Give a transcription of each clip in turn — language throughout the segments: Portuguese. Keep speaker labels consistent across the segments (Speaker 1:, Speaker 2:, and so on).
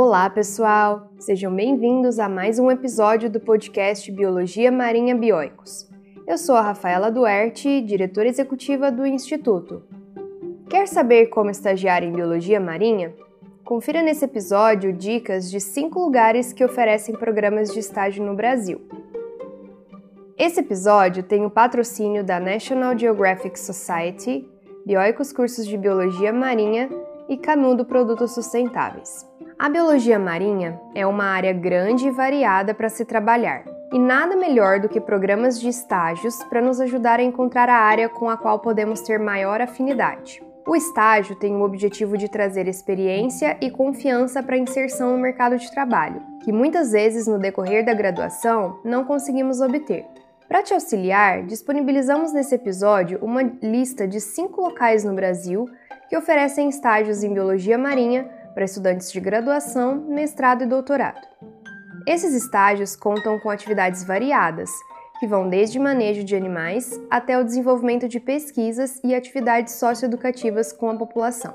Speaker 1: Olá, pessoal! Sejam bem-vindos a mais um episódio do podcast Biologia Marinha Bioicos. Eu sou a Rafaela Duarte, diretora executiva do Instituto. Quer saber como estagiar em Biologia Marinha? Confira nesse episódio dicas de cinco lugares que oferecem programas de estágio no Brasil. Esse episódio tem o patrocínio da National Geographic Society, Bioicos Cursos de Biologia Marinha e Canudo Produtos Sustentáveis. A biologia marinha é uma área grande e variada para se trabalhar, e nada melhor do que programas de estágios para nos ajudar a encontrar a área com a qual podemos ter maior afinidade. O estágio tem o objetivo de trazer experiência e confiança para a inserção no mercado de trabalho, que muitas vezes no decorrer da graduação não conseguimos obter. Para te auxiliar, disponibilizamos nesse episódio uma lista de cinco locais no Brasil que oferecem estágios em biologia marinha para estudantes de graduação, mestrado e doutorado. Esses estágios contam com atividades variadas, que vão desde manejo de animais até o desenvolvimento de pesquisas e atividades socioeducativas com a população.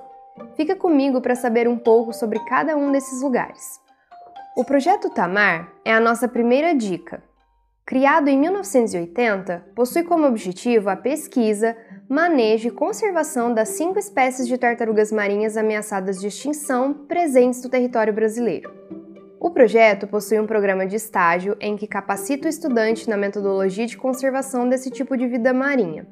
Speaker 1: Fica comigo para saber um pouco sobre cada um desses lugares. O projeto Tamar é a nossa primeira dica. Criado em 1980, possui como objetivo a pesquisa, manejo e conservação das cinco espécies de tartarugas marinhas ameaçadas de extinção presentes no território brasileiro. O projeto possui um programa de estágio em que capacita o estudante na metodologia de conservação desse tipo de vida marinha.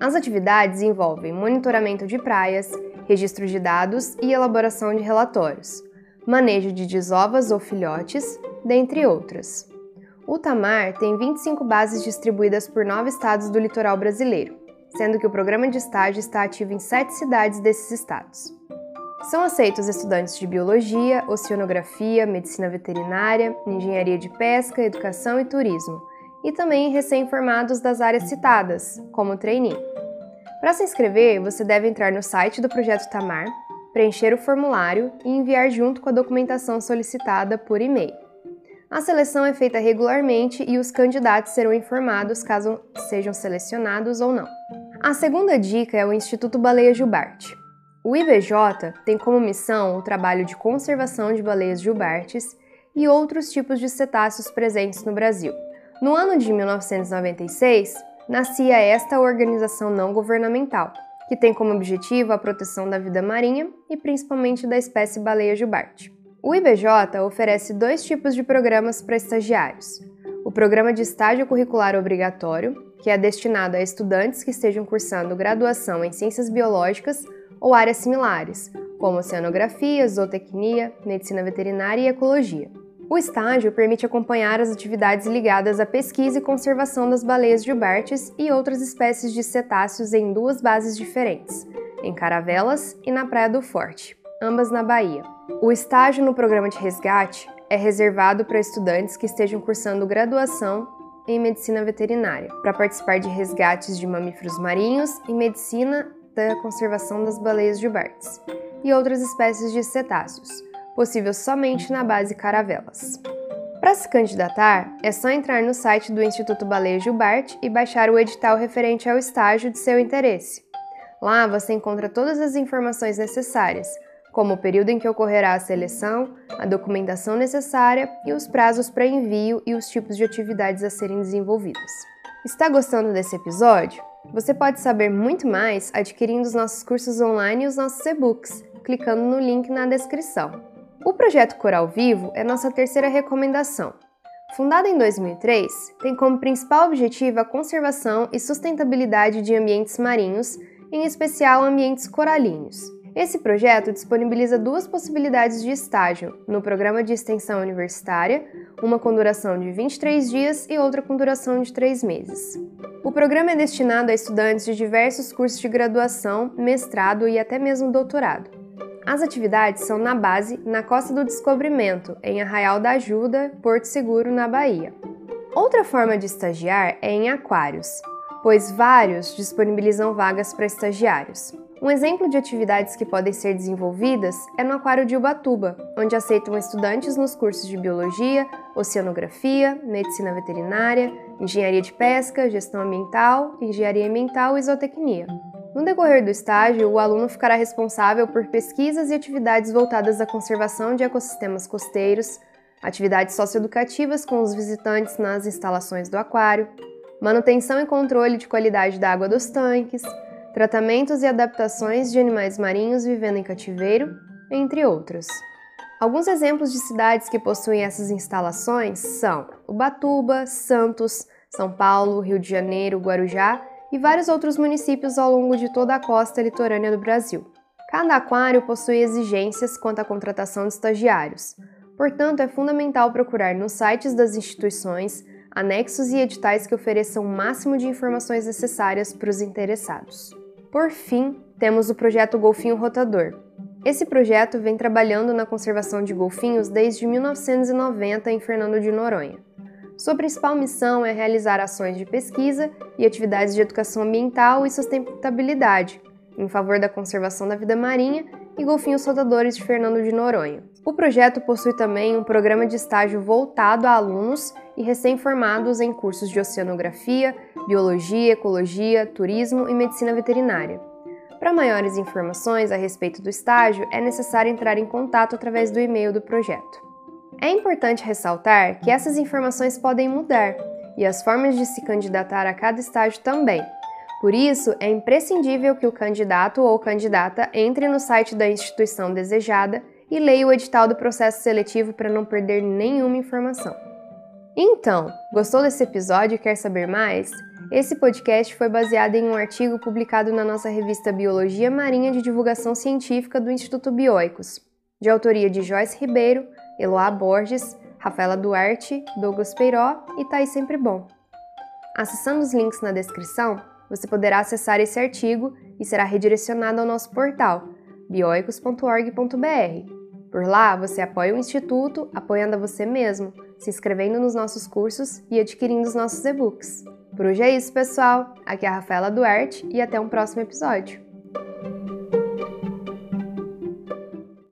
Speaker 1: As atividades envolvem monitoramento de praias, registro de dados e elaboração de relatórios, manejo de desovas ou filhotes, dentre outras. O Tamar tem 25 bases distribuídas por nove estados do litoral brasileiro, sendo que o programa de estágio está ativo em sete cidades desses estados. São aceitos estudantes de biologia, oceanografia, medicina veterinária, engenharia de pesca, educação e turismo, e também recém-formados das áreas citadas, como trainee. Para se inscrever, você deve entrar no site do Projeto Tamar, preencher o formulário e enviar junto com a documentação solicitada por e-mail. A seleção é feita regularmente e os candidatos serão informados caso sejam selecionados ou não. A segunda dica é o Instituto Baleia Gilbarte. O IBJ tem como missão o trabalho de conservação de baleias gilbartes e outros tipos de cetáceos presentes no Brasil. No ano de 1996, nascia esta organização não governamental, que tem como objetivo a proteção da vida marinha e principalmente da espécie baleia jubarte. O IBJ oferece dois tipos de programas para estagiários: o programa de estágio curricular obrigatório, que é destinado a estudantes que estejam cursando graduação em ciências biológicas ou áreas similares, como oceanografia, zootecnia, medicina veterinária e ecologia. O estágio permite acompanhar as atividades ligadas à pesquisa e conservação das baleias jubartes e outras espécies de cetáceos em duas bases diferentes, em Caravelas e na Praia do Forte, ambas na Bahia. O estágio no programa de resgate é reservado para estudantes que estejam cursando graduação em medicina veterinária, para participar de resgates de mamíferos marinhos e medicina da conservação das baleias jubartes e outras espécies de cetáceos, possível somente na base Caravelas. Para se candidatar, é só entrar no site do Instituto Baleia Gilbarte e baixar o edital referente ao estágio de seu interesse. Lá você encontra todas as informações necessárias, como o período em que ocorrerá a seleção, a documentação necessária e os prazos para envio e os tipos de atividades a serem desenvolvidas. Está gostando desse episódio? Você pode saber muito mais adquirindo os nossos cursos online e os nossos e-books, clicando no link na descrição. O projeto Coral Vivo é nossa terceira recomendação. Fundado em 2003, tem como principal objetivo a conservação e sustentabilidade de ambientes marinhos, em especial ambientes coralinos. Esse projeto disponibiliza duas possibilidades de estágio no programa de extensão universitária, uma com duração de 23 dias e outra com duração de 3 meses. O programa é destinado a estudantes de diversos cursos de graduação, mestrado e até mesmo doutorado. As atividades são na base, na Costa do Descobrimento, em Arraial da Ajuda, Porto Seguro, na Bahia. Outra forma de estagiar é em aquários, pois vários disponibilizam vagas para estagiários. Um exemplo de atividades que podem ser desenvolvidas é no Aquário de Ubatuba, onde aceitam estudantes nos cursos de Biologia, Oceanografia, Medicina Veterinária, Engenharia de Pesca, Gestão Ambiental, Engenharia Ambiental e Zootecnia. No decorrer do estágio, o aluno ficará responsável por pesquisas e atividades voltadas à conservação de ecossistemas costeiros, atividades socioeducativas com os visitantes nas instalações do aquário, manutenção e controle de qualidade da água dos tanques, tratamentos e adaptações de animais marinhos vivendo em cativeiro, entre outros. Alguns exemplos de cidades que possuem essas instalações são Ubatuba, Santos, São Paulo, Rio de Janeiro, Guarujá e vários outros municípios ao longo de toda a costa litorânea do Brasil. Cada aquário possui exigências quanto à contratação de estagiários. Portanto, é fundamental procurar nos sites das instituições anexos e editais que ofereçam o máximo de informações necessárias para os interessados. Por fim, temos o projeto Golfinho Rotador, esse projeto vem trabalhando na conservação de golfinhos desde 1990 em Fernando de Noronha. Sua principal missão é realizar ações de pesquisa e atividades de educação ambiental e sustentabilidade em favor da conservação da vida marinha e golfinhos soltadores de Fernando de Noronha. O projeto possui também um programa de estágio voltado a alunos e recém-formados em cursos de oceanografia, biologia, ecologia, turismo e medicina veterinária. Para maiores informações a respeito do estágio, é necessário entrar em contato através do e-mail do projeto. É importante ressaltar que essas informações podem mudar e as formas de se candidatar a cada estágio também. Por isso, é imprescindível que o candidato ou candidata entre no site da instituição desejada e leia o edital do processo seletivo para não perder nenhuma informação. Então, gostou desse episódio e quer saber mais? Esse podcast foi baseado em um artigo publicado na nossa revista Biologia Marinha de Divulgação Científica do Instituto Bioicos, de autoria de Joyce Ribeiro, Eloá Borges, Rafaela Duarte, Douglas Peiró e Thaís Sempre Bom. Acessando os links na descrição, você poderá acessar esse artigo e será redirecionado ao nosso portal bioicos.org.br. Por lá, você apoia o Instituto, apoiando a você mesmo, se inscrevendo nos nossos cursos e adquirindo os nossos e-books. Por hoje é isso, pessoal. Aqui é a Rafaela Duarte e até um próximo episódio.